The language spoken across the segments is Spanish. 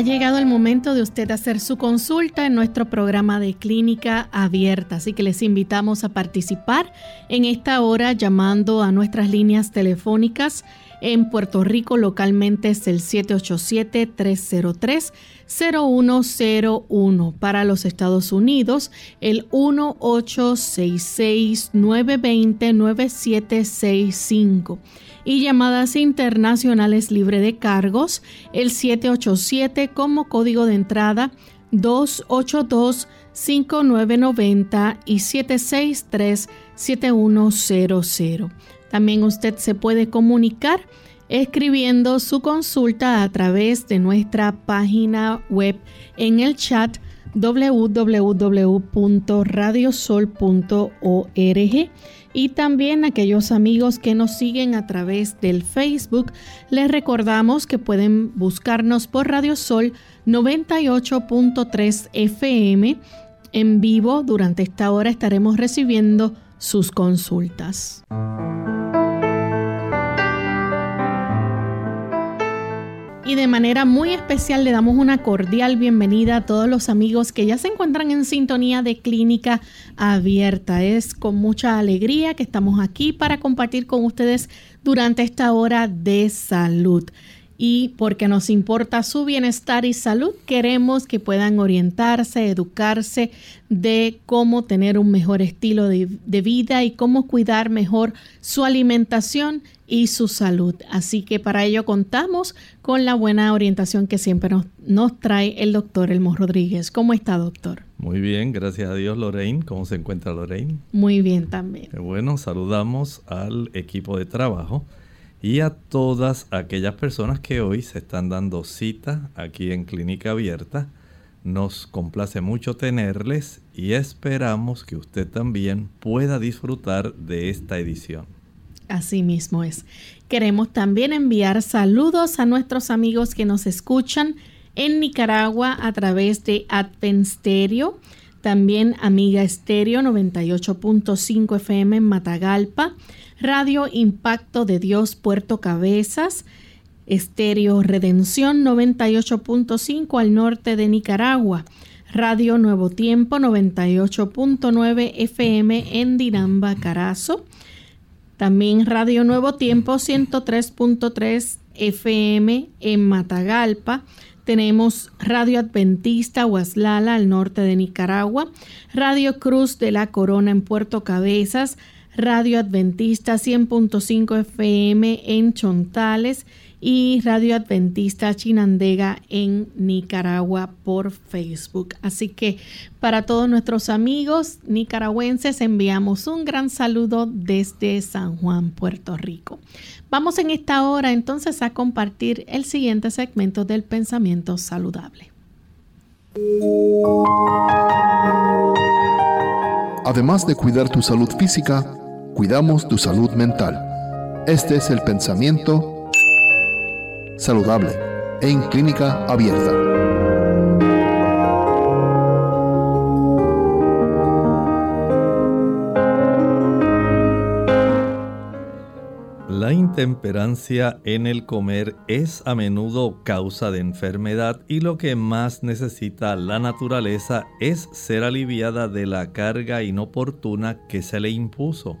Ha llegado el momento de usted hacer su consulta en nuestro programa de clínica abierta, así que les invitamos a participar en esta hora llamando a nuestras líneas telefónicas. En Puerto Rico localmente es el 787-303-0101. Para los Estados Unidos el 1866-920-9765 y llamadas internacionales libre de cargos, el 787 como código de entrada 282-5990 y 763-7100. También usted se puede comunicar escribiendo su consulta a través de nuestra página web en el chat www.radiosol.org y también aquellos amigos que nos siguen a través del Facebook, les recordamos que pueden buscarnos por Radio Sol 98.3 FM. En vivo durante esta hora estaremos recibiendo sus consultas. Y de manera muy especial le damos una cordial bienvenida a todos los amigos que ya se encuentran en sintonía de Clínica Abierta. Es con mucha alegría que estamos aquí para compartir con ustedes durante esta hora de salud y porque nos importa su bienestar y salud, queremos que puedan orientarse, educarse de cómo tener un mejor estilo de, vida y cómo cuidar mejor su alimentación y su salud. Así que para ello contamos con la buena orientación que siempre nos, nos trae el doctor Elmo Rodríguez. ¿Cómo está, doctor? Muy bien, gracias a Dios, Lorraine. ¿Cómo se encuentra Lorraine? Muy bien también. Bueno, saludamos al equipo de trabajo y a todas aquellas personas que hoy se están dando cita aquí en Clínica Abierta. Nos complace mucho tenerles y esperamos que usted también pueda disfrutar de esta edición. Así mismo es. Queremos también enviar saludos a nuestros amigos que nos escuchan en Nicaragua a través de Advent Stereo, también Amiga Stereo 98.5 FM en Matagalpa, Radio Impacto de Dios Puerto Cabezas, Estéreo Redención 98.5 al norte de Nicaragua, Radio Nuevo Tiempo 98.9 FM en Dinamba, Carazo, también Radio Nuevo Tiempo 103.3 FM en Matagalpa, tenemos Radio Adventista Huaslala al norte de Nicaragua, Radio Cruz de la Corona en Puerto Cabezas, Radio Adventista 100.5 FM en Chontales y Radio Adventista Chinandega en Nicaragua por Facebook. Así que para todos nuestros amigos nicaragüenses enviamos un gran saludo desde San Juan, Puerto Rico. Vamos en esta hora entonces a compartir el siguiente segmento del pensamiento saludable. Además de cuidar tu salud física, cuidamos tu salud mental. Este es el pensamiento saludable en clínica abierta. La intemperancia en el comer es a menudo causa de enfermedad y lo que más necesita la naturaleza es ser aliviada de la carga inoportuna que se le impuso.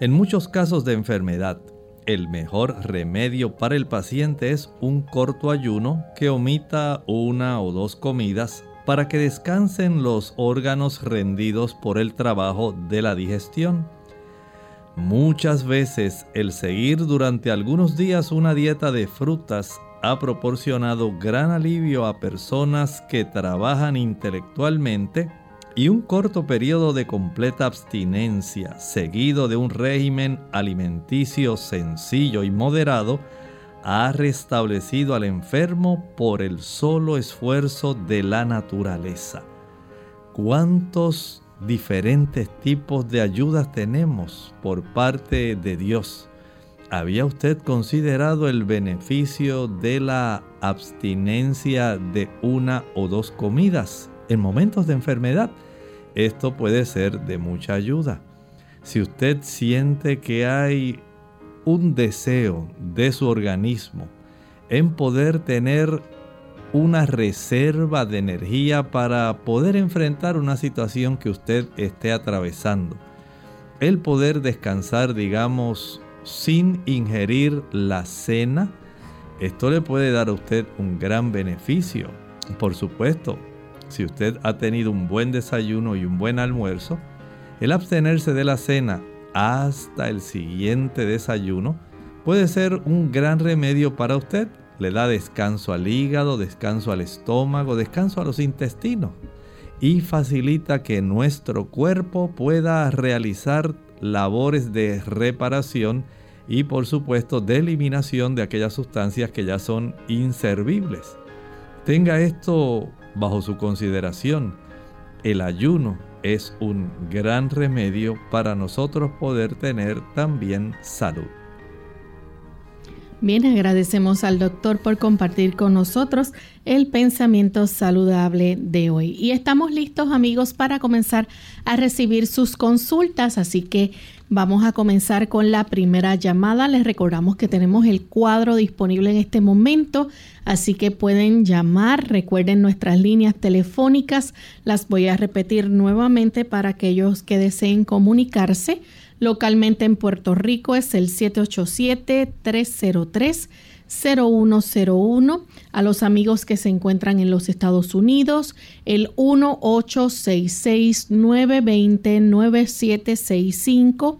En muchos casos de enfermedad, el mejor remedio para el paciente es un corto ayuno que omita una o dos comidas para que descansen los órganos rendidos por el trabajo de la digestión. Muchas veces el seguir durante algunos días una dieta de frutas ha proporcionado gran alivio a personas que trabajan intelectualmente y un corto periodo de completa abstinencia, seguido de un régimen alimenticio sencillo y moderado, ha restablecido al enfermo por el solo esfuerzo de la naturaleza. ¿Cuántos diferentes tipos de ayudas tenemos por parte de Dios? ¿Había usted considerado el beneficio de la abstinencia de una o dos comidas en momentos de enfermedad? Esto puede ser de mucha ayuda. Si usted siente que hay un deseo de su organismo en poder tener una reserva de energía para poder enfrentar una situación que usted esté atravesando. El poder descansar, digamos, sin ingerir la cena, esto le puede dar a usted un gran beneficio. Por supuesto, si usted ha tenido un buen desayuno y un buen almuerzo, el abstenerse de la cena hasta el siguiente desayuno puede ser un gran remedio para usted. Le da descanso al hígado, descanso al estómago, descanso a los intestinos y facilita que nuestro cuerpo pueda realizar labores de reparación y por supuesto de eliminación de aquellas sustancias que ya son inservibles. Tenga esto bajo su consideración. El ayuno es un gran remedio para nosotros poder tener también salud. Bien, agradecemos al doctor por compartir con nosotros el pensamiento saludable de hoy. Y estamos listos amigos para comenzar a recibir sus consultas, así que vamos a comenzar con la primera llamada. Les recordamos que tenemos el cuadro disponible en este momento, así que pueden llamar. Recuerden nuestras líneas telefónicas, las voy a repetir nuevamente para aquellos que deseen comunicarse. Localmente en Puerto Rico es el 787-303-0101. A los amigos que se encuentran en los Estados Unidos, el 1866-920-9765.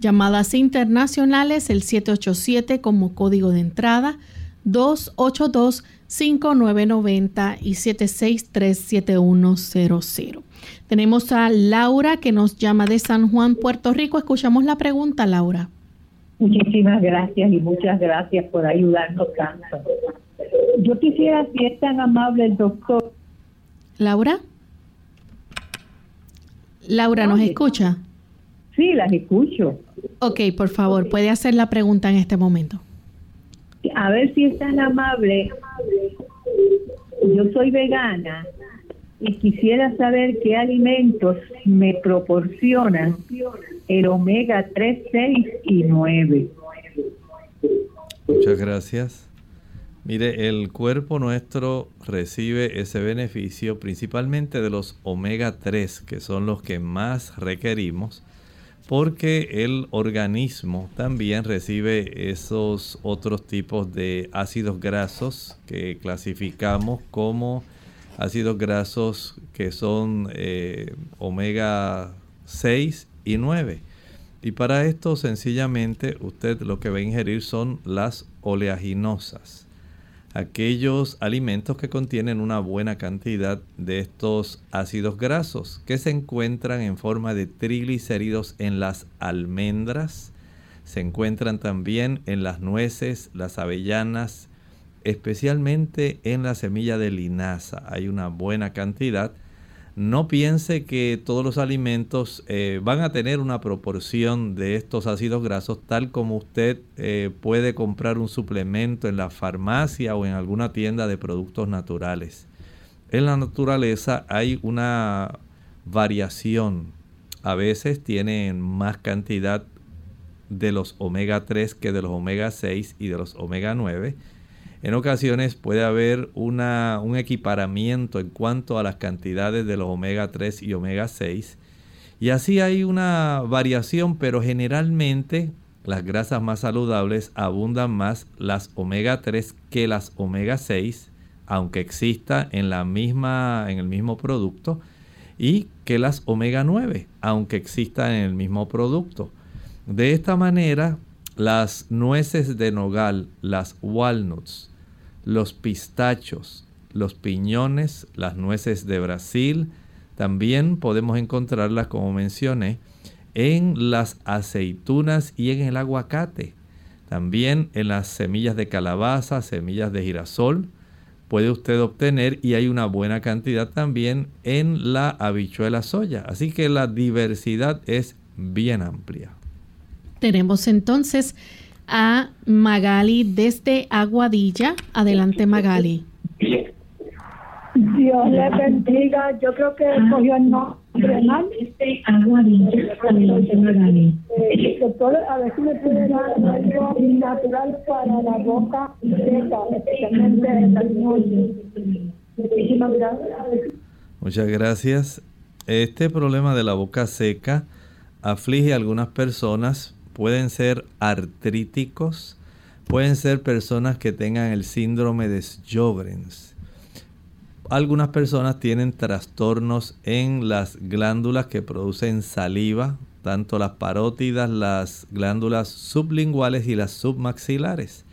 Llamadas internacionales, el 787 como código de entrada, 282 5990 y 7637100. Tenemos a Laura que nos llama de San Juan, Puerto Rico. Escuchamos la pregunta, Laura. Muchísimas gracias y muchas gracias por ayudarnos tanto. Yo quisiera, si es tan amable el doctor. Laura. Laura, ¿nos escucha? Sí, las escucho. Ok, por favor, puede hacer la pregunta en este momento. A ver si es tan amable. Yo soy vegana y quisiera saber qué alimentos me proporcionan el omega 3, 6 y 9. Muchas gracias. Mire, el cuerpo nuestro recibe ese beneficio principalmente de los omega 3, que son los que más requerimos, porque el organismo también recibe esos otros tipos de ácidos grasos que clasificamos como ácidos grasos que son eh, omega 6 y 9. Y para esto sencillamente usted lo que va a ingerir son las oleaginosas. Aquellos alimentos que contienen una buena cantidad de estos ácidos grasos que se encuentran en forma de triglicéridos en las almendras, se encuentran también en las nueces, las avellanas, especialmente en la semilla de linaza. Hay una buena cantidad. No piense que todos los alimentos eh, van a tener una proporción de estos ácidos grasos tal como usted eh, puede comprar un suplemento en la farmacia o en alguna tienda de productos naturales. En la naturaleza hay una variación. A veces tienen más cantidad de los omega 3 que de los omega 6 y de los omega 9 en ocasiones puede haber un equiparamiento en cuanto a las cantidades de los omega 3 y omega 6. Y así hay una variación, pero generalmente las grasas más saludables abundan más las omega 3 que las omega 6, aunque exista en, la misma, en el mismo producto, y que las omega 9, aunque exista en el mismo producto. De esta manera, las nueces de nogal, las walnuts, los pistachos, los piñones, las nueces de Brasil, También podemos encontrarlas, como mencioné, en las aceitunas y en el aguacate. También en las semillas de calabaza, semillas de girasol, puede usted obtener y hay una buena cantidad también en la habichuela soya. Así que la diversidad es bien amplia. Tenemos entonces a Magali desde Aguadilla. Adelante Magali. Dios le bendiga. Yo creo que escogió el nombre mal. Este Aguadilla. Eh, doctor, a ver si me puede dar algo natural para la boca seca, especialmente en las noches. Muchísimas gracias. Muchas gracias. Este problema de la boca seca aflige a algunas personas. Pueden ser artríticos, pueden ser personas que tengan el síndrome de Sjögren's algunas personas tienen trastornos en las glándulas que producen saliva, tanto las parótidas, las glándulas sublinguales y las submaxilares.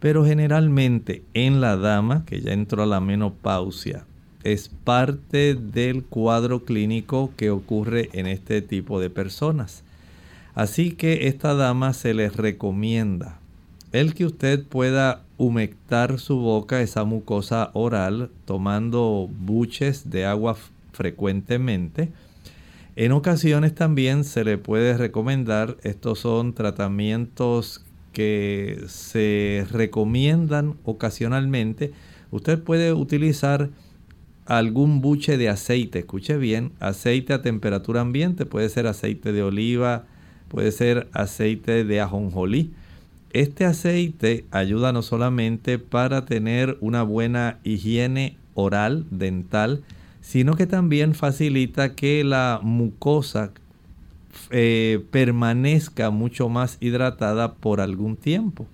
Pero generalmente en la dama, que ya entró a la menopausia, es parte del cuadro clínico que ocurre en este tipo de personas. Así que esta dama se les recomienda el que usted pueda humectar su boca, esa mucosa oral, tomando buches de agua frecuentemente. En ocasiones también se le puede recomendar, estos son tratamientos que se recomiendan ocasionalmente. Usted puede utilizar algún buche de aceite, escuche bien, aceite a temperatura ambiente, puede ser aceite de oliva, puede ser aceite de ajonjolí este aceite ayuda no solamente para tener una buena higiene oral, dental, sino que también facilita que la mucosa eh, permanezca mucho más hidratada por algún tiempo.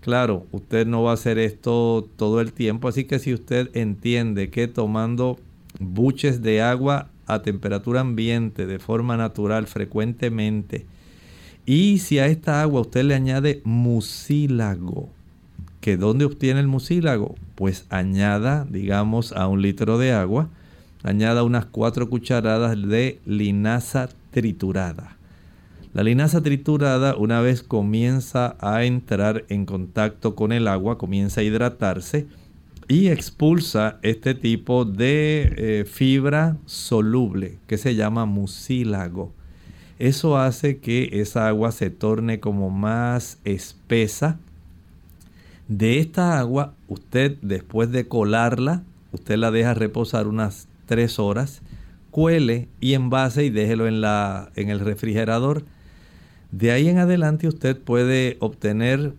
Claro, usted no va a hacer esto todo el tiempo, así que si usted entiende que tomando buches de agua a temperatura ambiente de forma natural frecuentemente y si a esta agua usted le añade mucílago, ¿que dónde obtiene el mucílago? Pues añada, digamos, a un litro de agua, añada unas cuatro cucharadas de linaza triturada. La linaza triturada, una vez comienza a entrar en contacto con el agua, comienza a hidratarse y expulsa este tipo de eh, fibra soluble que se llama mucílago. Eso hace que esa agua se torne como más espesa. De esta agua, usted después de colarla, usted la deja reposar unas 3 horas, cuele y envase y déjelo en, la, en el refrigerador. De ahí en adelante usted puede obtener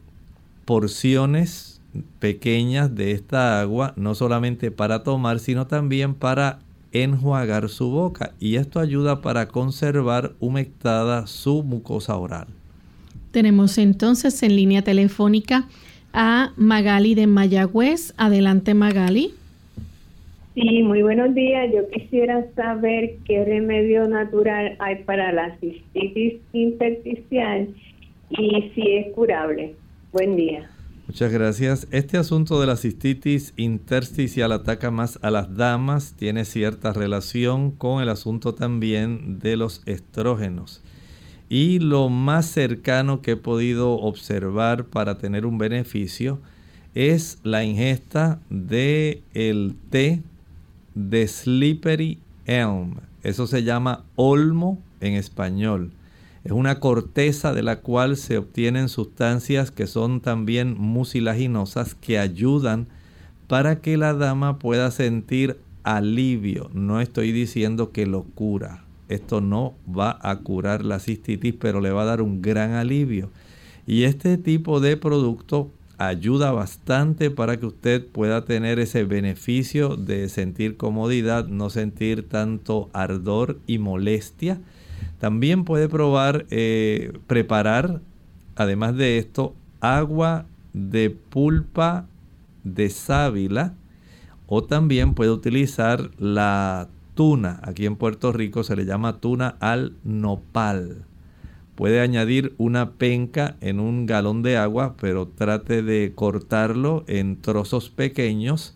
porciones pequeñas de esta agua, no solamente para tomar, sino también para enjuagar su boca y esto ayuda para conservar humectada su mucosa oral. Tenemos entonces en línea telefónica a Magali de Mayagüez. Adelante Magali. Sí, muy buenos días. Yo quisiera saber qué remedio natural hay para la cistitis intersticial y si es curable. Buen día. Muchas gracias. Este asunto de la cistitis intersticial ataca más a las damas, tiene cierta relación con el asunto también de los estrógenos. Y lo más cercano que he podido observar para tener un beneficio es la ingesta de el té de Slippery Elm. Eso se llama olmo en español. Es una corteza de la cual se obtienen sustancias que son también mucilaginosas que ayudan para que la dama pueda sentir alivio. No estoy diciendo que lo cura. Esto no va a curar la cistitis, pero le va a dar un gran alivio. Y este tipo de producto ayuda bastante para que usted pueda tener ese beneficio de sentir comodidad, no sentir tanto ardor y molestia también puede probar eh, preparar, además de esto, agua de pulpa de sábila o también puede utilizar la tuna. Aquí en Puerto Rico se le llama tuna al nopal. Puede añadir una penca en un galón de agua, pero trate de cortarlo en trozos pequeños.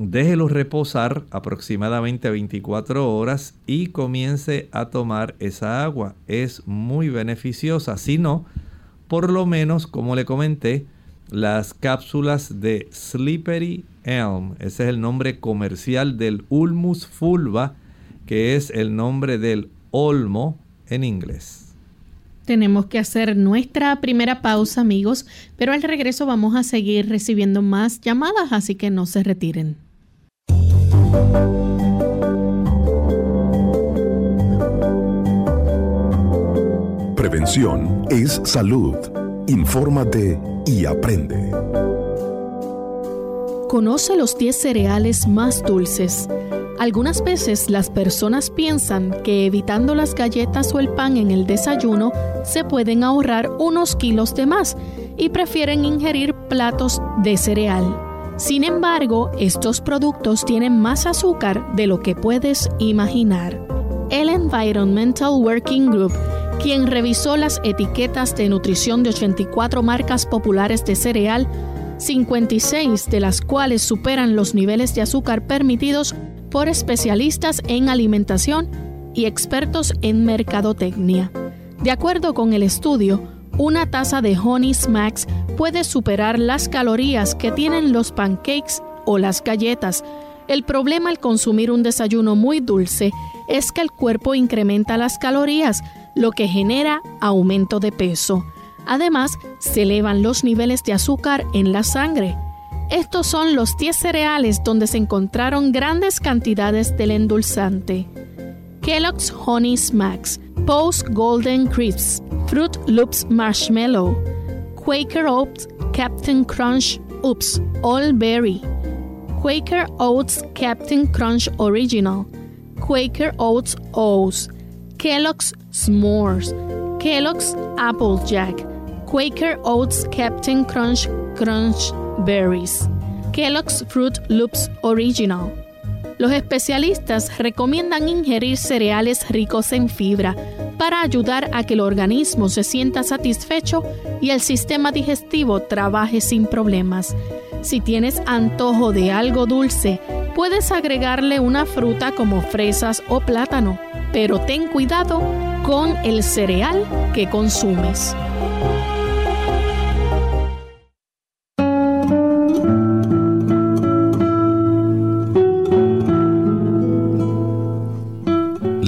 Déjelo reposar aproximadamente 24 horas y comience a tomar esa agua. Es muy beneficiosa. Si no, por lo menos, como le comenté, las cápsulas de Slippery Elm, ese es el nombre comercial del Ulmus fulva, que es el nombre del olmo en inglés. Tenemos que hacer nuestra primera pausa, amigos, pero al regreso vamos a seguir recibiendo más llamadas, así que no se retiren. Prevención es salud. Infórmate y aprende. Conoce los 10 cereales más dulces. Algunas veces las personas piensan que evitando las galletas o el pan en el desayuno se pueden ahorrar unos kilos de más y prefieren ingerir platos de cereal. Sin embargo, estos productos tienen más azúcar de lo que puedes imaginar. El Environmental Working Group, quien revisó las etiquetas de nutrición de 84 marcas populares de cereal, 56 de las cuales superan los niveles de azúcar permitidos por especialistas en alimentación y expertos en mercadotecnia. De acuerdo con el estudio, una taza de Honey Smacks puede superar las calorías que tienen los pancakes o las galletas. El problema al consumir un desayuno muy dulce es que el cuerpo incrementa las calorías, lo que genera aumento de peso. Además, se elevan los niveles de azúcar en la sangre. Estos son los 10 cereales donde se encontraron grandes cantidades del endulzante. Kellogg's Honey Smacks, Post Golden Crisps, Fruit Loops Marshmallow, Quaker Oats Captain Crunch Oops All Berry, Quaker Oats Captain Crunch Original, Quaker Oats O's, Kellogg's S'mores, Kellogg's Applejack, Quaker Oats Captain Crunch Crunch Berries, Kellogg's Fruit Loops Original. Los especialistas recomiendan ingerir cereales ricos en fibra para ayudar a que el organismo se sienta satisfecho y el sistema digestivo trabaje sin problemas. Si tienes antojo de algo dulce, puedes agregarle una fruta como fresas o plátano, pero ten cuidado con el cereal que consumes.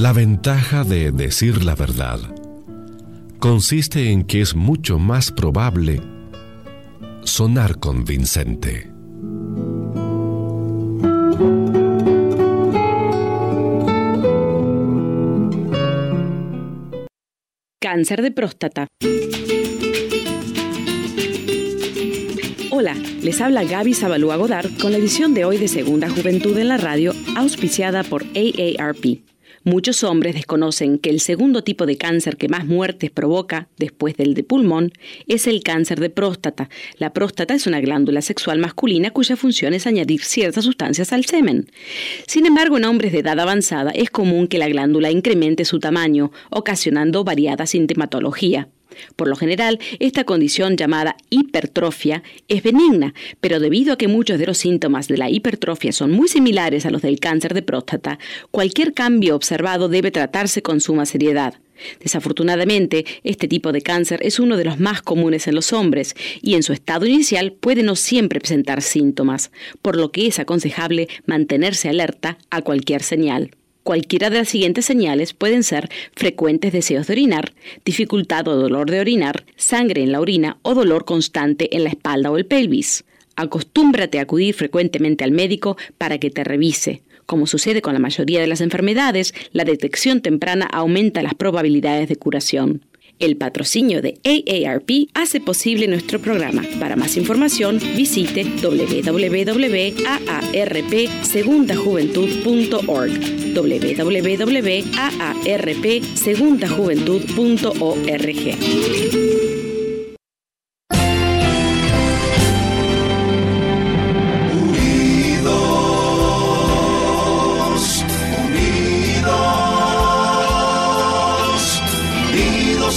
La ventaja de decir la verdad consiste en que es mucho más probable sonar convincente. Cáncer de próstata. Hola, les habla Gaby Zabalúa Godard con la edición de hoy de Segunda Juventud en la Radio, auspiciada por AARP. Muchos hombres desconocen que el segundo tipo de cáncer que más muertes provoca, después del de pulmón, es el cáncer de próstata. La próstata es una glándula sexual masculina cuya función es añadir ciertas sustancias al semen. Sin embargo, en hombres de edad avanzada es común que la glándula incremente su tamaño, ocasionando variada sintomatología. Por lo general, esta condición llamada hipertrofia es benigna, pero debido a que muchos de los síntomas de la hipertrofia son muy similares a los del cáncer de próstata, cualquier cambio observado debe tratarse con suma seriedad. Desafortunadamente, este tipo de cáncer es uno de los más comunes en los hombres y en su estado inicial puede no siempre presentar síntomas, por lo que es aconsejable mantenerse alerta a cualquier señal. Cualquiera de las siguientes señales pueden ser frecuentes deseos de orinar, dificultad o dolor de orinar, sangre en la orina o dolor constante en la espalda o el pelvis. Acostúmbrate a acudir frecuentemente al médico para que te revise. Como sucede con la mayoría de las enfermedades, la detección temprana aumenta las probabilidades de curación. El patrocinio de AARP hace posible nuestro programa. Para más información, visite www.aarpsegundajuventud.org www.aarpsegundajuventud.org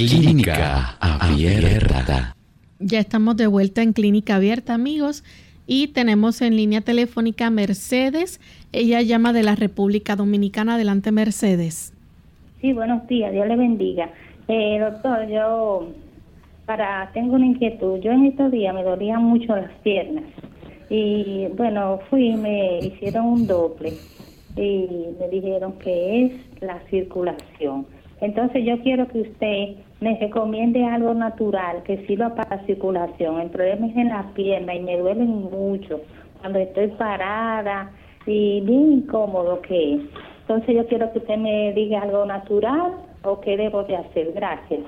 Clínica Abierta. Ya estamos de vuelta en Clínica Abierta, amigos, y tenemos en línea telefónica Mercedes. Ella llama de la República Dominicana. Adelante, Mercedes. Sí, buenos días, Dios le bendiga. Eh, doctor, yo para tengo una inquietud. Yo en estos días me dolían mucho las piernas y bueno, fui me hicieron un doble y me dijeron que es la circulación. Entonces yo quiero que usted me recomiende algo natural que sirva para la circulación. El problema es en la pierna y me duelen mucho cuando estoy parada y bien incómodo que es. Entonces yo quiero que usted me diga algo natural o qué debo de hacer. Gracias.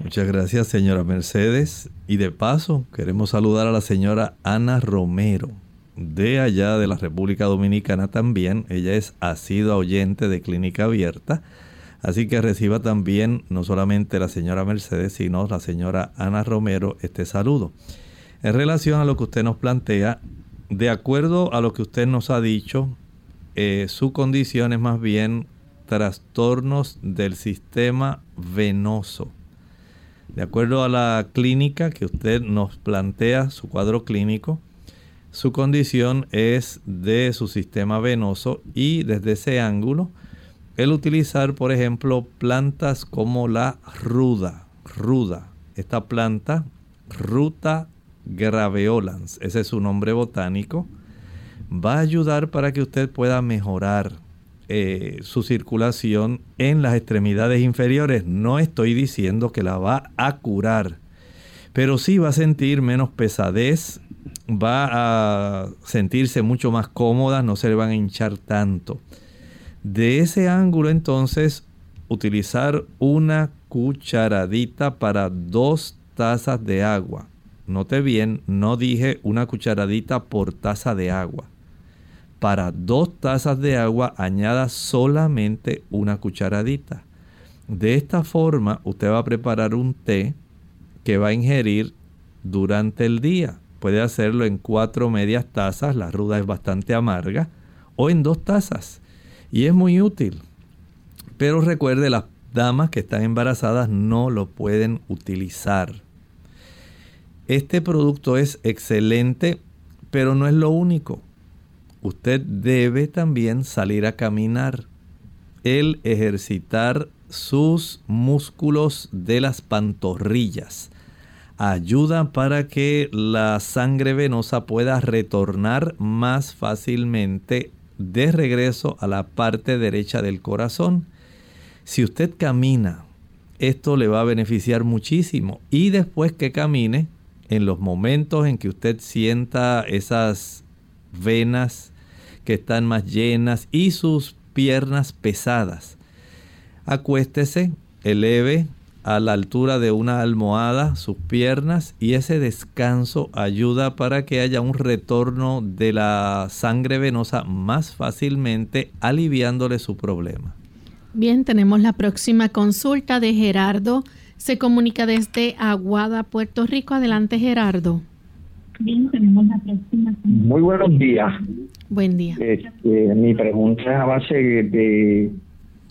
Muchas gracias, señora Mercedes. Y de paso, queremos saludar a la señora Ana Romero, de allá de la República Dominicana también. Ella es asidua oyente de Clínica Abierta Así que reciba también no solamente la señora Mercedes, sino la señora Ana Romero este saludo. En relación a lo que usted nos plantea, de acuerdo a lo que usted nos ha dicho, eh, su condición es más bien trastornos del sistema venoso. De acuerdo a la clínica que usted nos plantea, su cuadro clínico, su condición es de su sistema venoso y desde ese ángulo, el utilizar, por ejemplo, plantas como la ruda, ruda. Esta planta, Ruta graveolans, ese es su nombre botánico, va a ayudar para que usted pueda mejorar eh, su circulación en las extremidades inferiores. No estoy diciendo que la va a curar, pero sí va a sentir menos pesadez, va a sentirse mucho más cómoda, no se le van a hinchar tanto. De ese ángulo entonces utilizar una cucharadita para dos tazas de agua. Note bien, no dije una cucharadita por taza de agua. Para dos tazas de agua añada solamente una cucharadita. De esta forma usted va a preparar un té que va a ingerir durante el día. Puede hacerlo en cuatro medias tazas, la ruda es bastante amarga, o en dos tazas y es muy útil. Pero recuerde, las damas que están embarazadas no lo pueden utilizar. Este producto es excelente, pero no es lo único. Usted debe también salir a caminar. El ejercitar sus músculos de las pantorrillas ayuda para que la sangre venosa pueda retornar más fácilmente de regreso a la parte derecha del corazón. Si usted camina, esto le va a beneficiar muchísimo. Y después que camine, en los momentos en que usted sienta esas venas que están más llenas y sus piernas pesadas, acuéstese, eleve a la altura de una almohada sus piernas y ese descanso ayuda para que haya un retorno de la sangre venosa más fácilmente aliviándole su problema. Bien, tenemos la próxima consulta de Gerardo. Se comunica desde Aguada, Puerto Rico. Adelante, Gerardo. Bien, tenemos la próxima. Muy buenos días. Buen día. Este, mi pregunta es a base de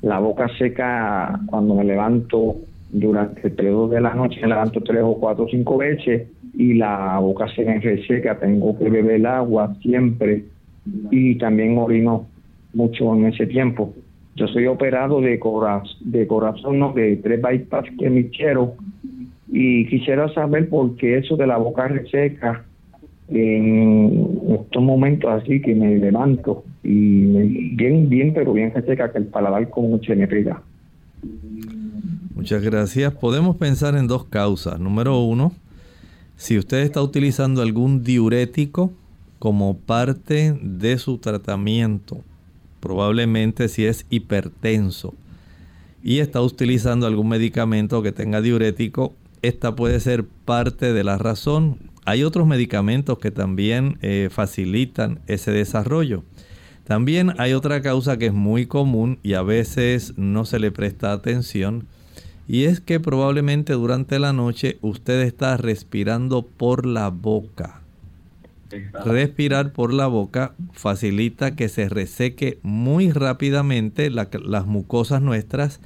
la boca seca cuando me levanto durante el periodo de la noche me levanto tres o cuatro o cinco veces y la boca se me reseca, tengo que beber agua siempre y también orino mucho en ese tiempo. Yo soy operado de, de corazón, no, de tres bypass que me quiero y quisiera saber por qué eso de la boca reseca en estos momentos así que me levanto y bien, bien, pero bien reseca que el paladar como se me pega. Muchas gracias. Podemos pensar en dos causas. Número uno, si usted está utilizando algún diurético como parte de su tratamiento, probablemente si es hipertenso y está utilizando algún medicamento que tenga diurético, esta puede ser parte de la razón. Hay otros medicamentos que también eh, facilitan ese desarrollo. También hay otra causa que es muy común y a veces no se le presta atención y es que probablemente durante la noche usted está respirando por la boca. Respirar por la boca facilita que se reseque muy rápidamente las mucosas nuestras.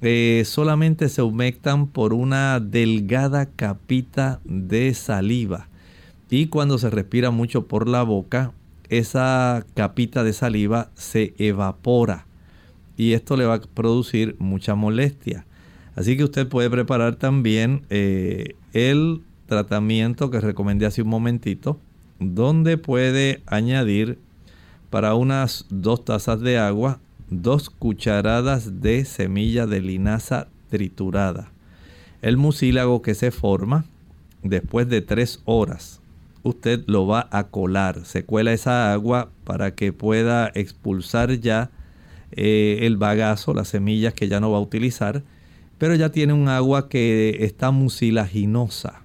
Eh, solamente se humectan por una delgada capita de saliva. Y cuando se respira mucho por la boca, esa capita de saliva se evapora. Y esto le va a producir mucha molestia. Así que usted puede preparar también eh, el tratamiento que recomendé hace un momentito, donde puede añadir para unas dos tazas de agua dos cucharadas de semilla de linaza triturada. El mucílago que se forma después de tres horas, usted lo va a colar. Se cuela esa agua para que pueda expulsar ya eh, el bagazo, las semillas que ya no va a utilizar pero ya tiene un agua que está mucilaginosa.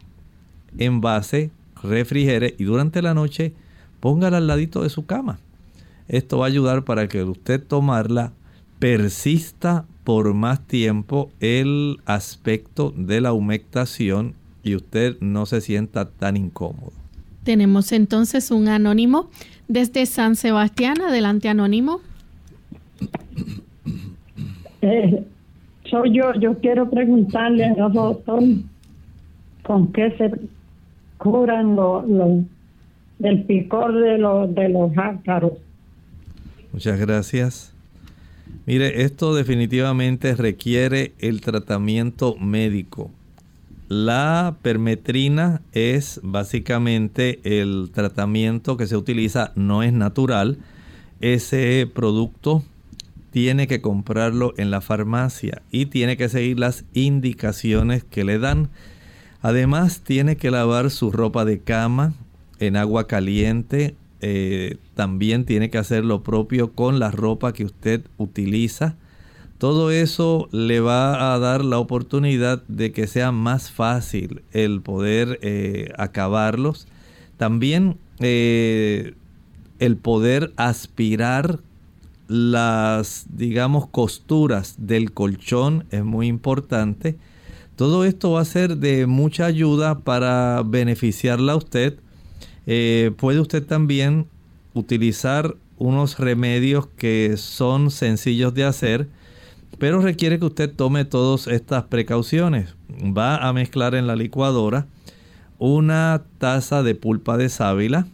base, refrigere y durante la noche póngala al ladito de su cama. Esto va a ayudar para que usted tomarla persista por más tiempo el aspecto de la humectación y usted no se sienta tan incómodo. Tenemos entonces un anónimo desde San Sebastián. Adelante, anónimo. Eh, soy yo, yo quiero preguntarle al doctor con qué se curan los del picor de los de los ácaros. Muchas gracias. Mire, esto definitivamente requiere el tratamiento médico. La permetrina es básicamente el tratamiento que se utiliza, no es natural. Ese producto tiene que comprarlo en la farmacia y tiene que seguir las indicaciones que le dan. Además, tiene que lavar su ropa de cama en agua caliente. Eh, también tiene que hacer lo propio con la ropa que usted utiliza. Todo eso le va a dar la oportunidad de que sea más fácil el poder eh, acabarlos. También eh, el poder aspirar las, digamos, costuras del colchón es muy importante. Todo esto va a ser de mucha ayuda para beneficiarla a usted. Eh, puede usted también utilizar unos remedios que son sencillos de hacer, pero requiere que usted tome todas estas precauciones. Va a mezclar en la licuadora una taza de pulpa de sábila.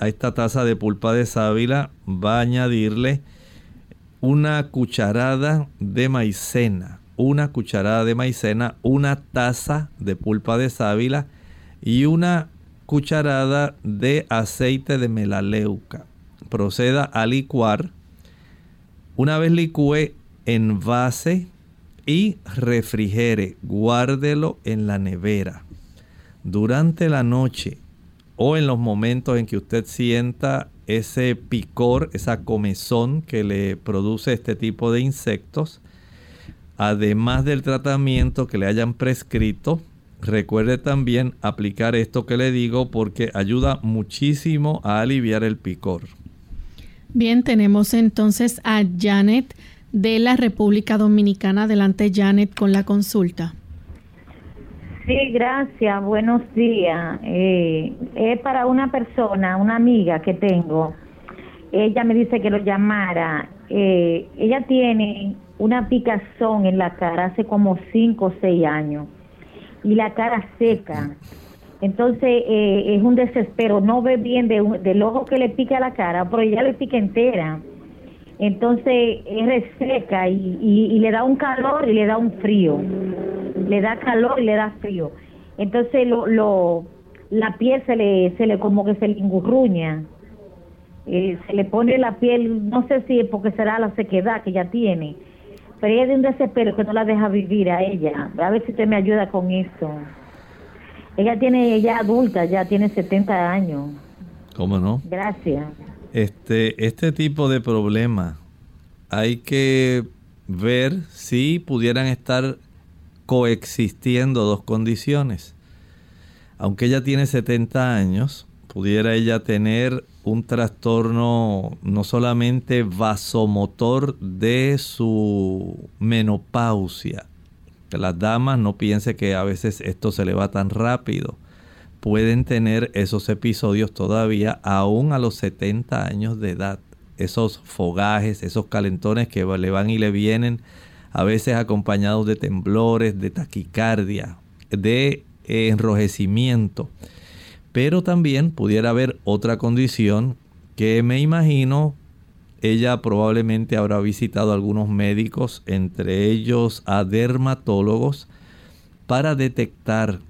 A esta taza de pulpa de sábila va a añadirle una cucharada de maicena, una cucharada de maicena, una taza de pulpa de sábila y una cucharada de aceite de melaleuca. Proceda a licuar. Una vez licúe, envase y refrigere. Guárdelo en la nevera. Durante la noche o en los momentos en que usted sienta ese picor, esa comezón que le produce este tipo de insectos, además del tratamiento que le hayan prescrito, recuerde también aplicar esto que le digo porque ayuda muchísimo a aliviar el picor. Bien, tenemos entonces a Janet de la República Dominicana. Adelante, Janet, con la consulta. Sí, gracias. Buenos días. Eh, es para una persona, una amiga que tengo. Ella me dice que lo llamara. Eh, ella tiene una picazón en la cara hace como cinco o seis años y la cara seca. Entonces eh, es un desespero. No ve bien de, del ojo que le pica la cara, pero ella le pica entera. Entonces es reseca y, y le da un calor y le da un frío le da calor y le da frío. Entonces lo, lo la piel se le, se le como que se le engurruña. Eh, se le pone la piel, no sé si es porque será la sequedad que ella tiene, pero ella es de un desespero que no la deja vivir a ella. A ver si usted me ayuda con eso. Ella tiene, ella adulta, ya tiene 70 años. ¿Cómo no? Gracias. Este, este tipo de problema hay que ver si pudieran estar coexistiendo dos condiciones. aunque ella tiene 70 años, pudiera ella tener un trastorno no solamente vasomotor de su menopausia. Las damas no piense que a veces esto se le va tan rápido. Pueden tener esos episodios todavía aún a los 70 años de edad. Esos fogajes, esos calentones que le van y le vienen, a veces acompañados de temblores, de taquicardia, de enrojecimiento. Pero también pudiera haber otra condición que me imagino ella probablemente habrá visitado a algunos médicos, entre ellos a dermatólogos, para detectar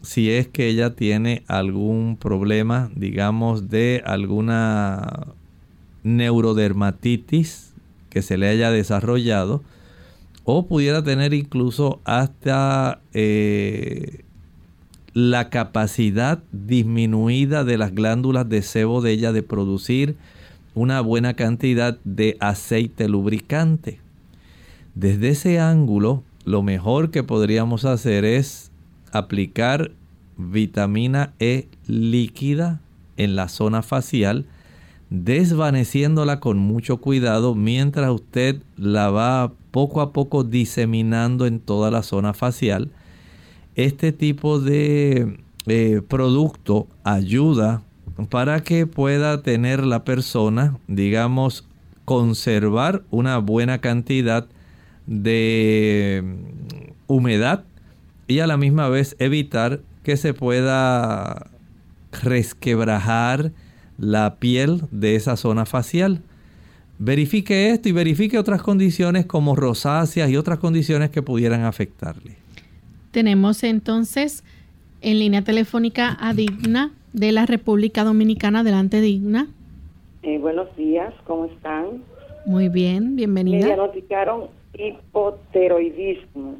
si es que ella tiene algún problema, digamos, de alguna neurodermatitis que se le haya desarrollado, o pudiera tener incluso hasta eh, la capacidad disminuida de las glándulas de sebo de ella de producir una buena cantidad de aceite lubricante. Desde ese ángulo, lo mejor que podríamos hacer es aplicar vitamina E líquida en la zona facial, desvaneciéndola con mucho cuidado mientras usted la va poco a poco diseminando en toda la zona facial este tipo de eh, producto ayuda para que pueda tener la persona, digamos, conservar una buena cantidad de mm, humedad y a la misma vez evitar que se pueda resquebrajar la piel de esa zona facial. Verifique esto y verifique otras condiciones como rosáceas y otras condiciones que pudieran afectarle. Tenemos entonces en línea telefónica a Digna de la República Dominicana. Adelante, Digna. Eh, buenos días, ¿cómo están? Muy bien, bienvenida. Me diagnosticaron hipoteroidismo.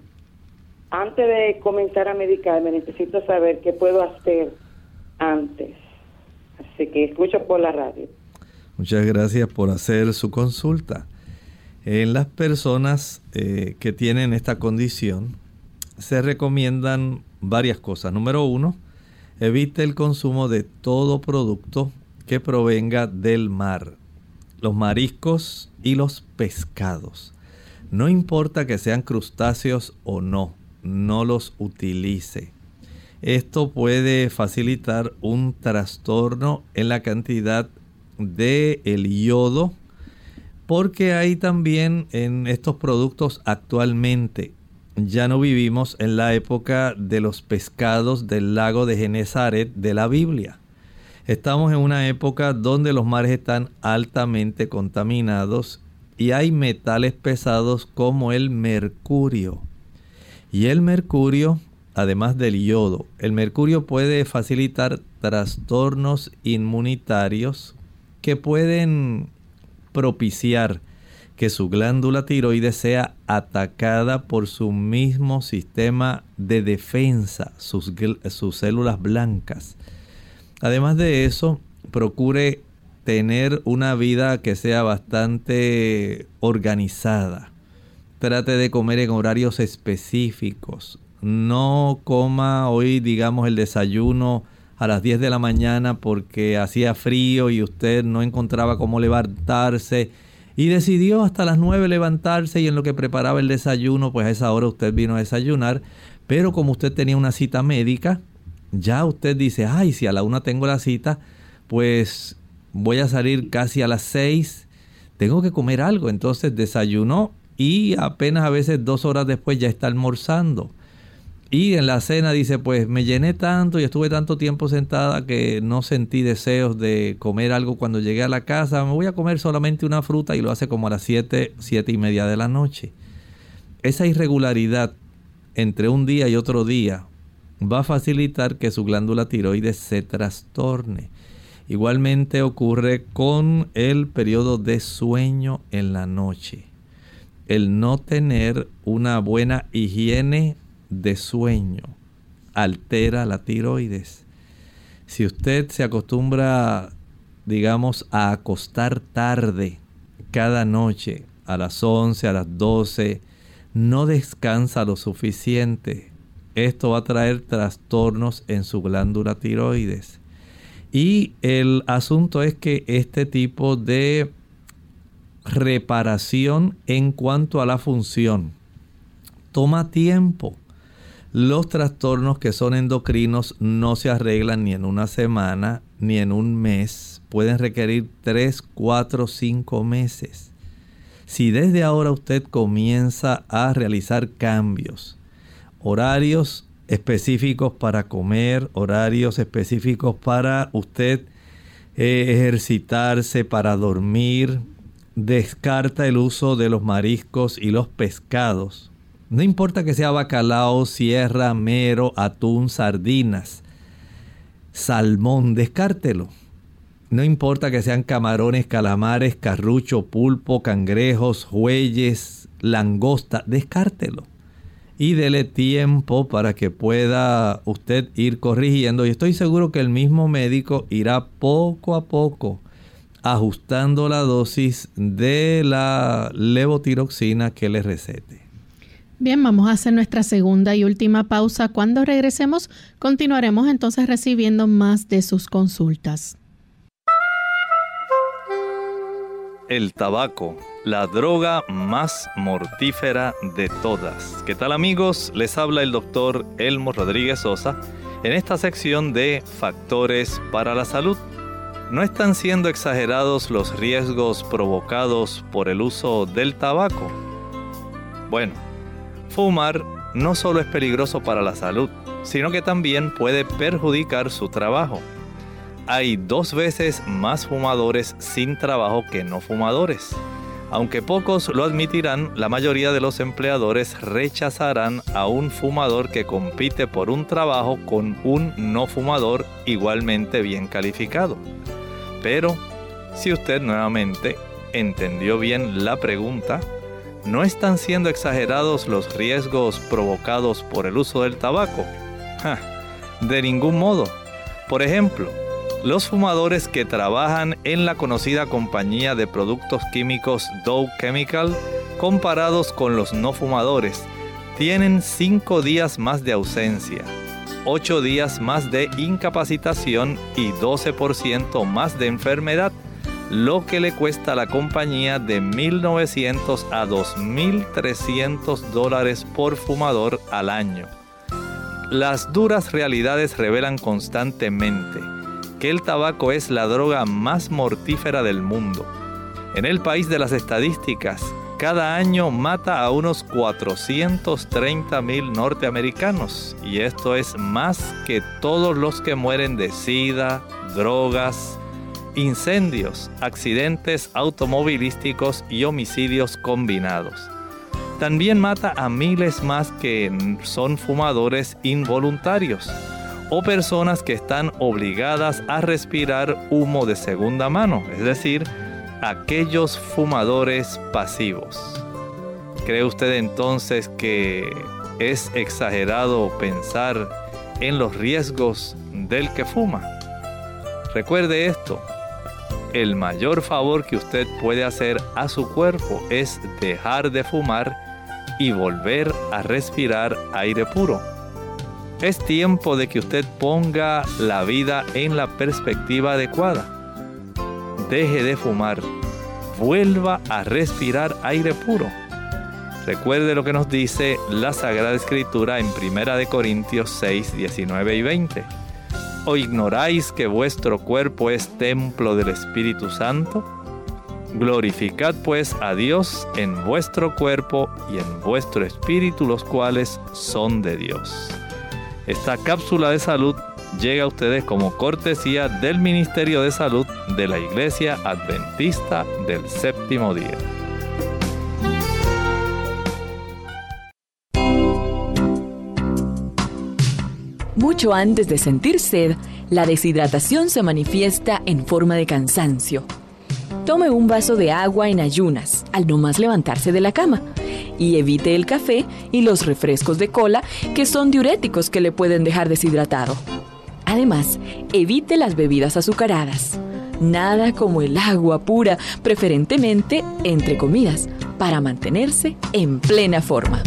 Antes de comenzar a medicarme, necesito saber qué puedo hacer antes. Así que escucho por la radio. Muchas gracias por hacer su consulta. En las personas eh, que tienen esta condición, se recomiendan varias cosas. Número uno, evite el consumo de todo producto que provenga del mar. Los mariscos y los pescados. No importa que sean crustáceos o no, no los utilice. Esto puede facilitar un trastorno en la cantidad de el yodo porque hay también en estos productos actualmente ya no vivimos en la época de los pescados del lago de Genezaret de la Biblia. Estamos en una época donde los mares están altamente contaminados y hay metales pesados como el mercurio. Y el mercurio, además del yodo, el mercurio puede facilitar trastornos inmunitarios que pueden propiciar que su glándula tiroides sea atacada por su mismo sistema de defensa, sus, sus células blancas. Además de eso, procure tener una vida que sea bastante organizada. Trate de comer en horarios específicos. No coma hoy, digamos, el desayuno a las 10 de la mañana porque hacía frío y usted no encontraba cómo levantarse y decidió hasta las 9 levantarse y en lo que preparaba el desayuno, pues a esa hora usted vino a desayunar. Pero como usted tenía una cita médica, ya usted dice, ay, si a la una tengo la cita, pues voy a salir casi a las 6, tengo que comer algo. Entonces desayunó y apenas a veces dos horas después ya está almorzando. Y en la cena dice, pues me llené tanto y estuve tanto tiempo sentada que no sentí deseos de comer algo cuando llegué a la casa. Me voy a comer solamente una fruta y lo hace como a las 7, siete y media de la noche. Esa irregularidad entre un día y otro día va a facilitar que su glándula tiroides se trastorne. Igualmente ocurre con el periodo de sueño en la noche. El no tener una buena higiene de sueño altera la tiroides. Si usted se acostumbra, digamos, a acostar tarde cada noche, a las 11, a las 12, no descansa lo suficiente, esto va a traer trastornos en su glándula tiroides. Y el asunto es que este tipo de reparación en cuanto a la función toma tiempo. Los trastornos que son endocrinos no se arreglan ni en una semana ni en un mes. Pueden requerir 3, 4, 5 meses. Si desde ahora usted comienza a realizar cambios, horarios específicos para comer, horarios específicos para usted eh, ejercitarse, para dormir, descarta el uso de los mariscos y los pescados. No importa que sea bacalao, sierra, mero, atún, sardinas, salmón, descártelo. No importa que sean camarones, calamares, carrucho, pulpo, cangrejos, jueyes, langosta, descártelo. Y dele tiempo para que pueda usted ir corrigiendo. Y estoy seguro que el mismo médico irá poco a poco ajustando la dosis de la levotiroxina que le recete. Bien, vamos a hacer nuestra segunda y última pausa. Cuando regresemos, continuaremos entonces recibiendo más de sus consultas. El tabaco, la droga más mortífera de todas. ¿Qué tal amigos? Les habla el doctor Elmo Rodríguez Sosa en esta sección de Factores para la Salud. ¿No están siendo exagerados los riesgos provocados por el uso del tabaco? Bueno, fumar no solo es peligroso para la salud, sino que también puede perjudicar su trabajo hay dos veces más fumadores sin trabajo que no fumadores. Aunque pocos lo admitirán, la mayoría de los empleadores rechazarán a un fumador que compite por un trabajo con un no fumador igualmente bien calificado. Pero, si usted nuevamente entendió bien la pregunta, ¿no están siendo exagerados los riesgos provocados por el uso del tabaco? de ningún modo. Por ejemplo, los fumadores que trabajan en la conocida compañía de productos químicos Dow Chemical, comparados con los no fumadores, tienen 5 días más de ausencia, 8 días más de incapacitación y 12% más de enfermedad, lo que le cuesta a la compañía de 1.900 a 2.300 dólares por fumador al año. Las duras realidades revelan constantemente que el tabaco es la droga más mortífera del mundo. En el país de las estadísticas, cada año mata a unos 430 mil norteamericanos y esto es más que todos los que mueren de sida, drogas, incendios, accidentes automovilísticos y homicidios combinados. También mata a miles más que son fumadores involuntarios o personas que están obligadas a respirar humo de segunda mano, es decir, aquellos fumadores pasivos. ¿Cree usted entonces que es exagerado pensar en los riesgos del que fuma? Recuerde esto, el mayor favor que usted puede hacer a su cuerpo es dejar de fumar y volver a respirar aire puro. Es tiempo de que usted ponga la vida en la perspectiva adecuada. Deje de fumar. Vuelva a respirar aire puro. Recuerde lo que nos dice la Sagrada Escritura en 1 de Corintios 6, 19 y 20. ¿O ignoráis que vuestro cuerpo es templo del Espíritu Santo? Glorificad pues a Dios en vuestro cuerpo y en vuestro espíritu, los cuales son de Dios. Esta cápsula de salud llega a ustedes como cortesía del Ministerio de Salud de la Iglesia Adventista del Séptimo Día. Mucho antes de sentir sed, la deshidratación se manifiesta en forma de cansancio. Tome un vaso de agua en ayunas al no más levantarse de la cama y evite el café y los refrescos de cola que son diuréticos que le pueden dejar deshidratado. Además, evite las bebidas azucaradas. Nada como el agua pura, preferentemente entre comidas, para mantenerse en plena forma.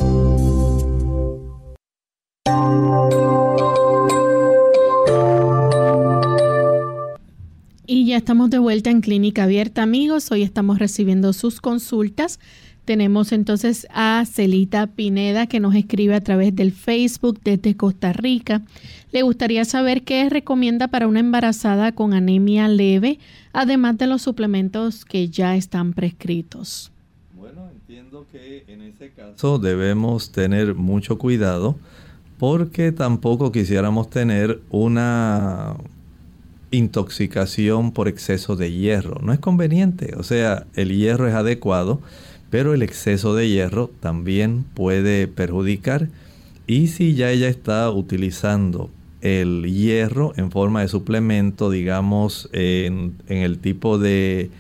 Estamos de vuelta en Clínica Abierta, amigos. Hoy estamos recibiendo sus consultas. Tenemos entonces a Celita Pineda que nos escribe a través del Facebook desde Costa Rica. Le gustaría saber qué recomienda para una embarazada con anemia leve, además de los suplementos que ya están prescritos. Bueno, entiendo que en ese caso debemos tener mucho cuidado porque tampoco quisiéramos tener una intoxicación por exceso de hierro. No es conveniente, o sea, el hierro es adecuado, pero el exceso de hierro también puede perjudicar. Y si ya ella está utilizando el hierro en forma de suplemento, digamos, en, el tipo de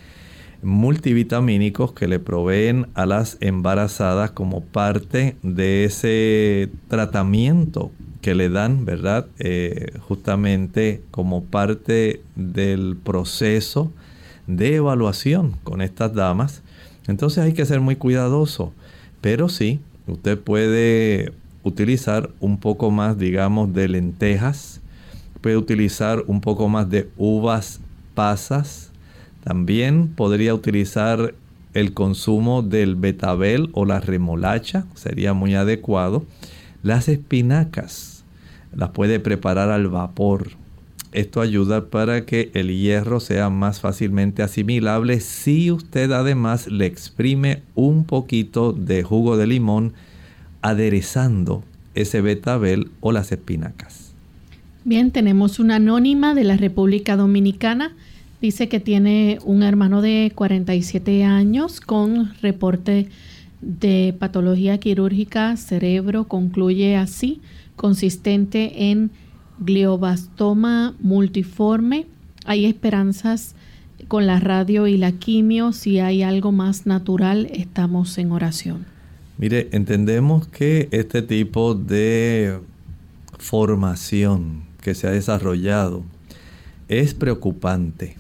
multivitamínicos que le proveen a las embarazadas como parte de ese tratamiento que le dan, ¿verdad? Eh, justamente como parte del proceso de evaluación con estas damas. Entonces hay que ser muy cuidadoso. Pero sí, usted puede utilizar un poco más, digamos, de lentejas. Puede utilizar un poco más de uvas pasas. También podría utilizar el consumo del betabel o la remolacha. Sería muy adecuado. Las espinacas las puede preparar al vapor esto ayuda para que el hierro sea más fácilmente asimilable si usted además le exprime un poquito de jugo de limón aderezando ese betabel o las espinacas. Bien, tenemos una anónima de la República Dominicana. Dice que tiene un hermano de 47 años con reporte de patología quirúrgica cerebro. Concluye así, consistente en glioblastoma multiforme. Hay esperanzas con la radio y la quimio. Si hay algo más natural, estamos en oración. Mire, entendemos que este tipo de formación que se ha desarrollado es preocupante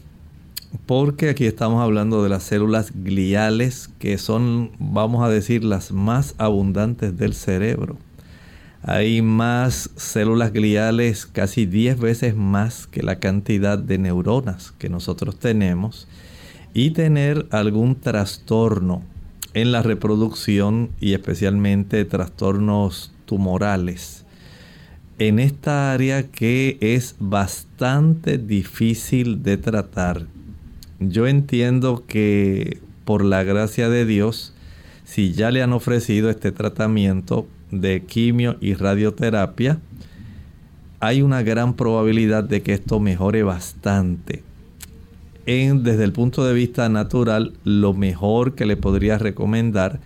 porque aquí estamos hablando de las células gliales que son, vamos a decir, las más abundantes del cerebro. Hay más células gliales, casi 10 veces más que la cantidad de neuronas que nosotros tenemos. Y tener algún trastorno en la reproducción y especialmente trastornos tumorales en esta área que es bastante difícil de tratar. Yo entiendo que por la gracia de Dios, si ya le han ofrecido este tratamiento, de quimio y radioterapia, hay una gran probabilidad de que esto mejore bastante. En, desde el punto de vista natural, lo mejor que le podría recomendar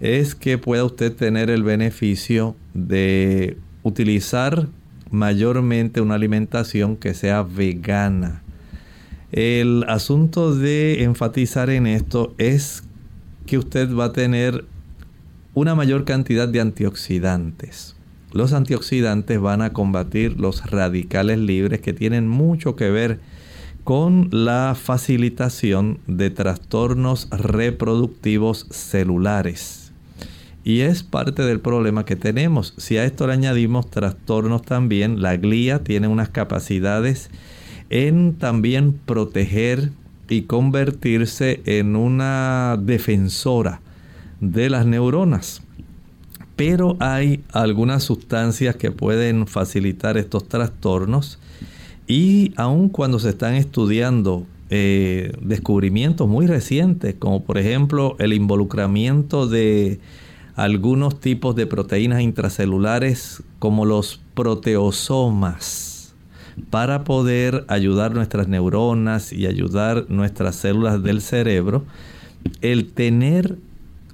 es que pueda usted tener el beneficio de utilizar mayormente una alimentación que sea vegana. El asunto de enfatizar en esto es que usted va a tener una mayor cantidad de antioxidantes. Los antioxidantes van a combatir los radicales libres que tienen mucho que ver con la facilitación de trastornos reproductivos celulares. Y es parte del problema que tenemos. Si a esto le añadimos trastornos también, la glía tiene unas capacidades en también proteger y convertirse en una defensora de las neuronas. Pero hay algunas sustancias que pueden facilitar estos trastornos y aun cuando se están estudiando eh, descubrimientos muy recientes, como por ejemplo el involucramiento de algunos tipos de proteínas intracelulares como los proteosomas para poder ayudar nuestras neuronas y ayudar nuestras células del cerebro, el tener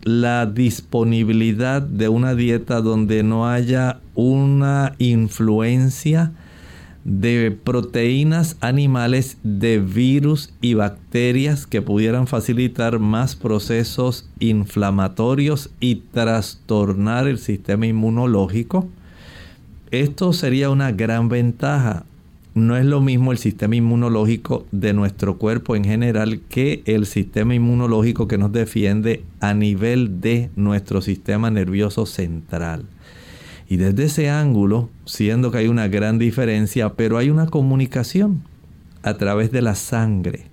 la disponibilidad de una dieta donde no haya una influencia de proteínas animales de virus y bacterias que pudieran facilitar más procesos inflamatorios y trastornar el sistema inmunológico. Esto sería una gran ventaja no es lo mismo el sistema inmunológico de nuestro cuerpo en general que el sistema inmunológico que nos defiende a nivel de nuestro sistema nervioso central. Y desde ese ángulo, siendo que hay una gran diferencia, pero hay una comunicación. a través de la sangre.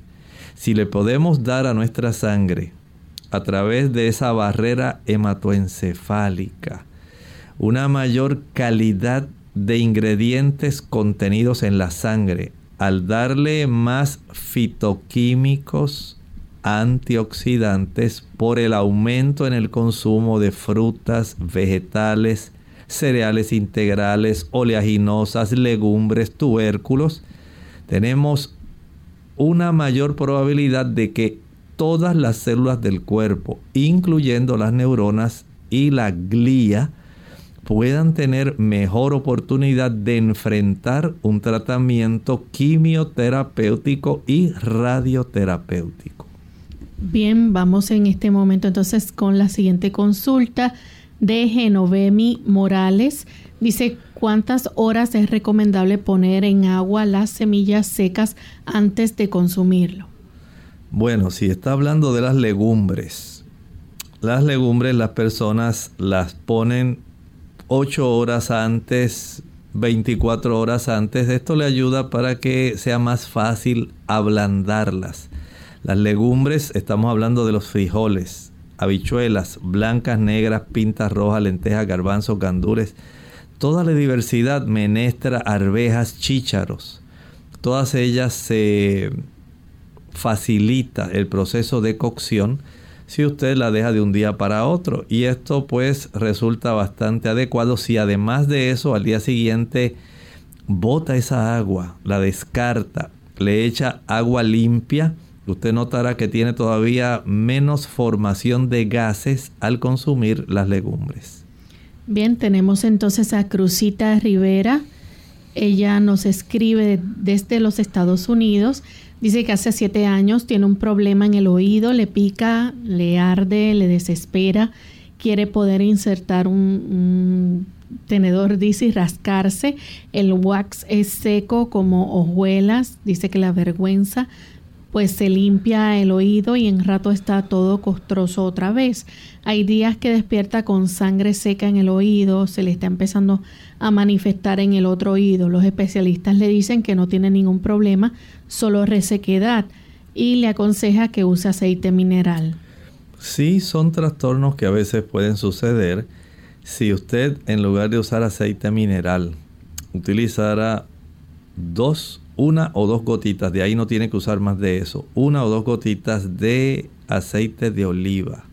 Si le podemos dar a nuestra sangre, a través de esa barrera hematoencefálica, una mayor calidad de ingredientes contenidos en la sangre, al darle más fitoquímicos, antioxidantes por el aumento en el consumo de frutas, vegetales, cereales integrales, oleaginosas, legumbres, tubérculos, tenemos una mayor probabilidad de que todas las células del cuerpo, incluyendo las neuronas y la glía, puedan tener mejor oportunidad de enfrentar un tratamiento quimioterapéutico y radioterapéutico. Bien, vamos en este momento entonces con la siguiente consulta de Genovemi Morales. Dice, ¿cuántas horas es recomendable poner en agua las semillas secas antes de consumirlo? Bueno, si está hablando de las legumbres, las legumbres las personas las ponen 8 horas antes, 24 horas antes. Esto le ayuda para que sea más fácil ablandarlas. Las legumbres, estamos hablando de los frijoles, habichuelas, blancas, negras, pintas rojas, lentejas, garbanzos, gandures, toda la diversidad, menestra, arvejas, chícharos. Todas ellas se facilita el proceso de cocción si usted la deja de un día para otro. Y esto pues resulta bastante adecuado si además de eso al día siguiente bota esa agua, la descarta, le echa agua limpia usted notará que tiene todavía menos formación de gases al consumir las legumbres. Bien, tenemos entonces a Cruzita Rivera. Ella nos escribe desde los Estados Unidos. Dice que hace siete años tiene un problema en el oído, le pica, le arde, le desespera, quiere poder insertar un, tenedor, dice, y rascarse. El wax es seco como hojuelas, dice que la vergüenza pues se limpia el oído y en rato está todo costroso otra vez. Hay días que despierta con sangre seca en el oído, se le está empezando a manifestar en el otro oído. Los especialistas le dicen que no tiene ningún problema, solo resequedad y le aconseja que use aceite mineral. Sí, son trastornos que a veces pueden suceder si usted en lugar de usar aceite mineral utilizara dos una o dos gotitas, de ahí no tiene que usar más de eso, una o dos gotitas de aceite de oliva.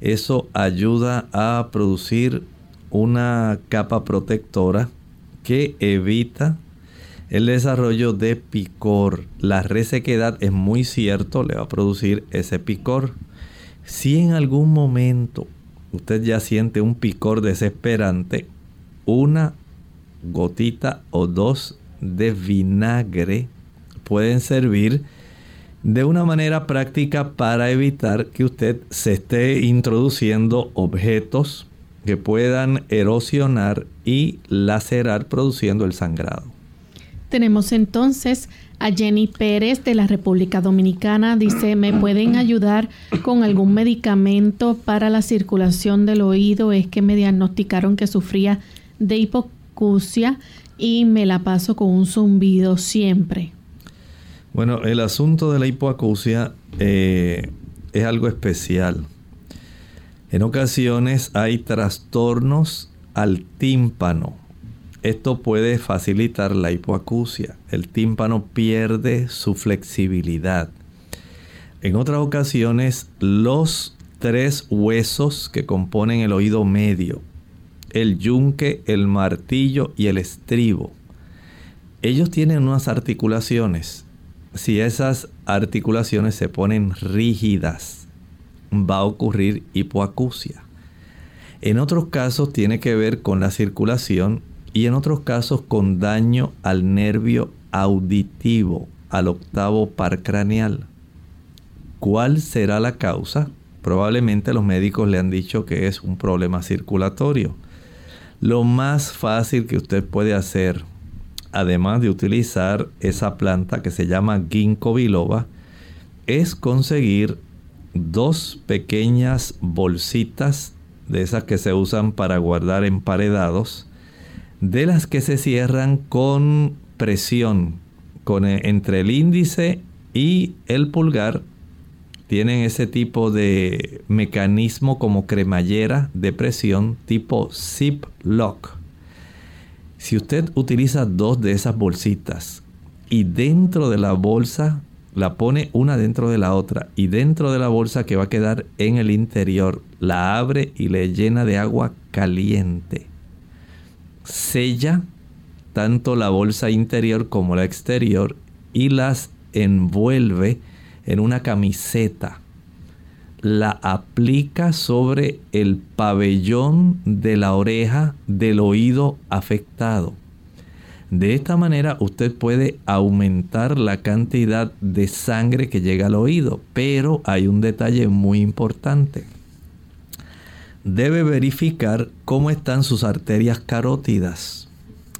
Eso ayuda a producir una capa protectora que evita el desarrollo de picor. La resequedad es muy cierto, le va a producir ese picor. Si en algún momento usted ya siente un picor desesperante, una gotita o dos de vinagre pueden servir de una manera práctica para evitar que usted se esté introduciendo objetos que puedan erosionar y lacerar produciendo el sangrado. Tenemos entonces a Jenny Pérez de la República Dominicana. Dice, ¿me pueden ayudar con algún medicamento para la circulación del oído? Es que me diagnosticaron que sufría de hipocusia y me la paso con un zumbido siempre. Bueno, el asunto de la hipoacusia eh, es algo especial. En ocasiones hay trastornos al tímpano. Esto puede facilitar la hipoacusia. El tímpano pierde su flexibilidad. En otras ocasiones, los tres huesos que componen el oído medio, el yunque, el martillo y el estribo. Ellos tienen unas articulaciones. Si esas articulaciones se ponen rígidas, va a ocurrir hipoacusia. En otros casos tiene que ver con la circulación y en otros casos con daño al nervio auditivo, al octavo par craneal. ¿Cuál será la causa? Probablemente los médicos le han dicho que es un problema circulatorio. Lo más fácil que usted puede hacer, además de utilizar esa planta que se llama ginkgo biloba, es conseguir dos pequeñas bolsitas de esas que se usan para guardar emparedados, de las que se cierran con presión, con, e, entre el índice y el pulgar tienen ese tipo de mecanismo como cremallera de presión tipo zip lock. Si usted utiliza dos de esas bolsitas y dentro de la bolsa la pone una dentro de la otra y dentro de la bolsa que va a quedar en el interior la abre y le llena de agua caliente. Sella tanto la bolsa interior como la exterior y las envuelve en una camiseta. La aplica sobre el pabellón de la oreja del oído afectado. De esta manera usted puede aumentar la cantidad de sangre que llega al oído, pero hay un detalle muy importante. Debe verificar cómo están sus arterias carótidas.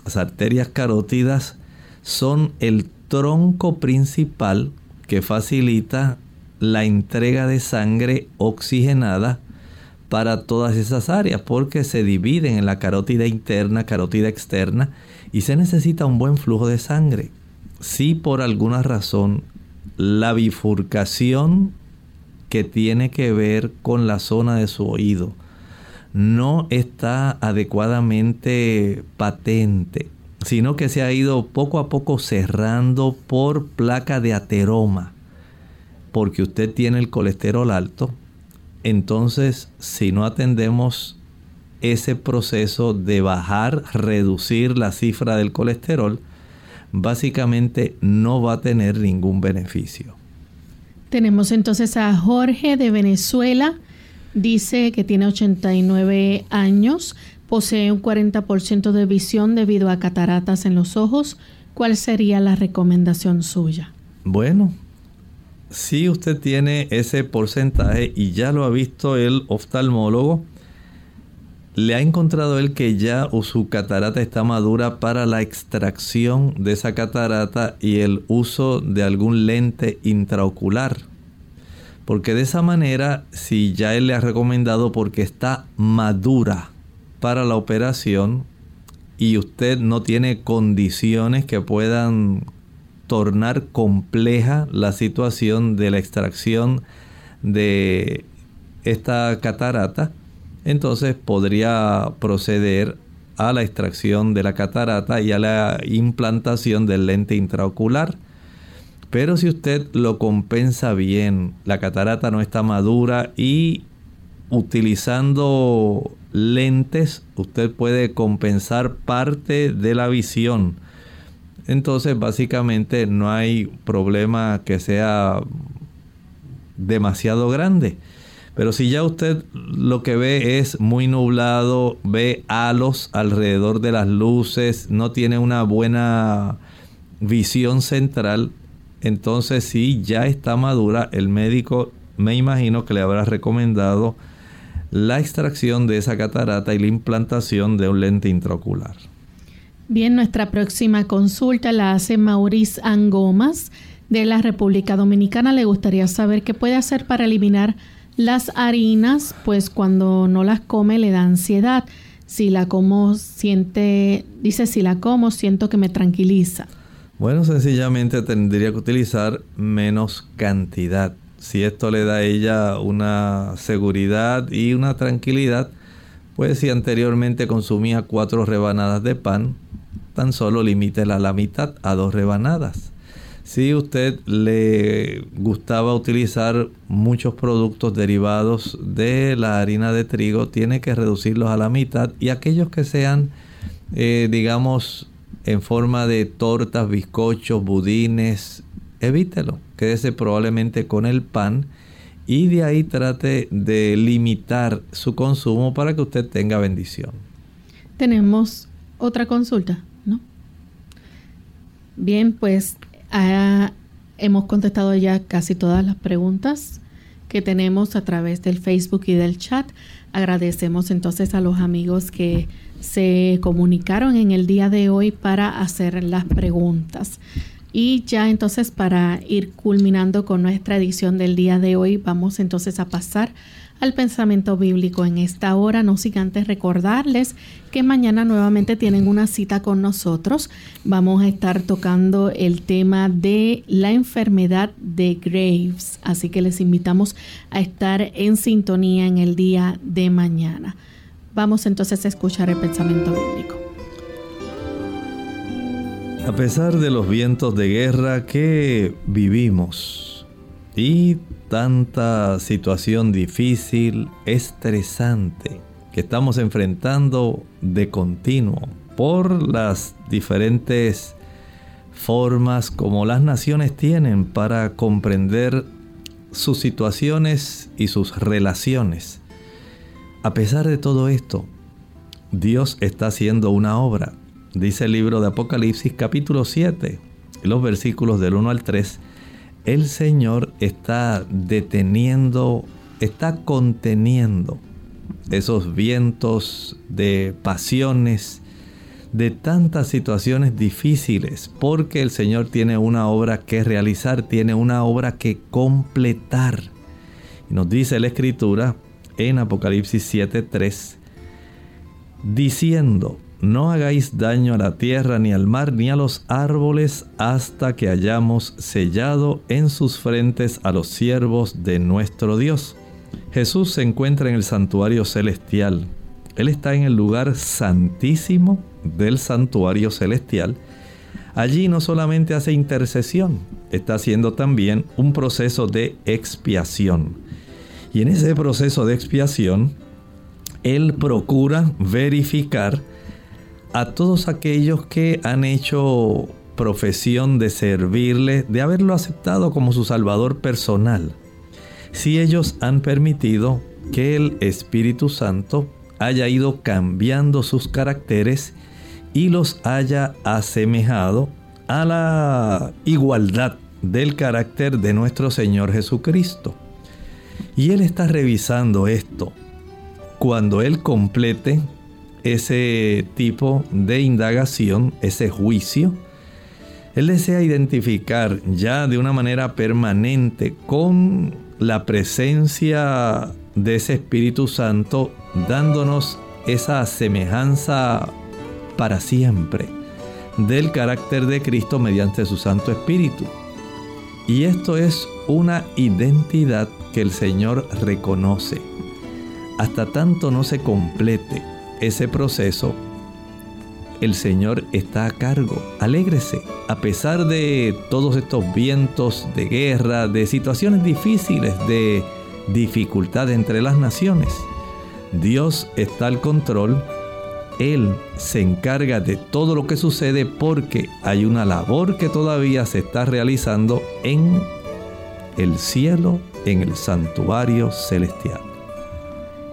Las arterias carótidas son el tronco principal que facilita la entrega de sangre oxigenada para todas esas áreas porque se dividen en la carótida interna, carótida externa y se necesita un buen flujo de sangre. Si por alguna razón la bifurcación que tiene que ver con la zona de su oído no está adecuadamente patente, sino que se ha ido poco a poco cerrando por placa de ateroma, porque usted tiene el colesterol alto, entonces si no atendemos ese proceso de bajar, reducir la cifra del colesterol, básicamente no va a tener ningún beneficio. Tenemos entonces a Jorge de Venezuela. Dice que tiene 89 años, posee un 40% de visión debido a cataratas en los ojos. ¿Cuál sería la recomendación suya? Bueno, si usted tiene ese porcentaje y ya lo ha visto el oftalmólogo, le ha encontrado él que ya su catarata está madura para la extracción de esa catarata y el uso de algún lente intraocular. Porque de esa manera, si ya él le ha recomendado porque está madura para la operación y usted no tiene condiciones que puedan tornar compleja la situación de la extracción de esta catarata, entonces podría proceder a la extracción de la catarata y a la implantación del lente intraocular. Pero si usted lo compensa bien, la catarata no está madura y utilizando lentes usted puede compensar parte de la visión. Entonces básicamente no hay problema que sea demasiado grande. Pero si ya usted lo que ve es muy nublado, ve halos alrededor de las luces, no tiene una buena visión central, entonces si ya está madura, el médico me imagino que le habrá recomendado la extracción de esa catarata y la implantación de un lente intraocular. Bien, nuestra próxima consulta la hace Maurice Angomas de la República Dominicana. Le gustaría saber qué puede hacer para eliminar las harinas, pues cuando no las come le da ansiedad. Si la como, siente, dice, si la como, siento que me tranquiliza. Bueno, sencillamente tendría que utilizar menos cantidad. Si esto le da a ella una seguridad y una tranquilidad, pues si anteriormente consumía cuatro rebanadas de pan, tan solo limítela a la mitad a dos rebanadas. Si usted le gustaba utilizar muchos productos derivados de la harina de trigo, tiene que reducirlos a la mitad y aquellos que sean, eh, digamos, en forma de tortas, bizcochos, budines, evítelo. Quédese probablemente con el pan y de ahí trate de limitar su consumo para que usted tenga bendición. Tenemos otra consulta, ¿no? Bien, pues Ah, hemos contestado ya casi todas las preguntas que tenemos a través del Facebook y del chat. Agradecemos entonces a los amigos que se comunicaron en el día de hoy para hacer las preguntas. Y ya entonces para ir culminando con nuestra edición del día de hoy, vamos entonces a pasar al pensamiento bíblico en esta hora, no sin antes recordarles que mañana nuevamente tienen una cita con nosotros. Vamos a estar tocando el tema de la enfermedad de Graves, así que les invitamos a estar en sintonía en el día de mañana. Vamos entonces a escuchar el pensamiento bíblico. A pesar de los vientos de guerra que vivimos y tanta situación difícil, estresante que estamos enfrentando de continuo por las diferentes formas como las naciones tienen para comprender sus situaciones y sus relaciones. A pesar de todo esto, Dios está haciendo una obra. Dice el libro de Apocalipsis capítulo 7, los versículos del 1 al 3, el Señor está deteniendo, está conteniendo esos vientos de pasiones, de tantas situaciones difíciles, porque el Señor tiene una obra que realizar, tiene una obra que completar. Y nos dice la Escritura en Apocalipsis 7:3, diciendo, no hagáis daño a la tierra, ni al mar, ni a los árboles, hasta que hayamos sellado en sus frentes a los siervos de nuestro Dios. Jesús se encuentra en el santuario celestial. Él está en el lugar santísimo del santuario celestial. Allí no solamente hace intercesión, está haciendo también un proceso de expiación. Y en ese proceso de expiación, Él procura verificar a todos aquellos que han hecho profesión de servirle, de haberlo aceptado como su Salvador personal, si ellos han permitido que el Espíritu Santo haya ido cambiando sus caracteres y los haya asemejado a la igualdad del carácter de nuestro Señor Jesucristo. Y Él está revisando esto. Cuando Él complete ese tipo de indagación, ese juicio, Él desea identificar ya de una manera permanente con la presencia de ese Espíritu Santo dándonos esa semejanza para siempre del carácter de Cristo mediante su Santo Espíritu. Y esto es una identidad que el Señor reconoce. Hasta tanto no se complete ese proceso, el Señor está a cargo. Alégrese. A pesar de todos estos vientos de guerra, de situaciones difíciles, de dificultad entre las naciones, Dios está al control. Él se encarga de todo lo que sucede porque hay una labor que todavía se está realizando en el cielo, en el santuario celestial.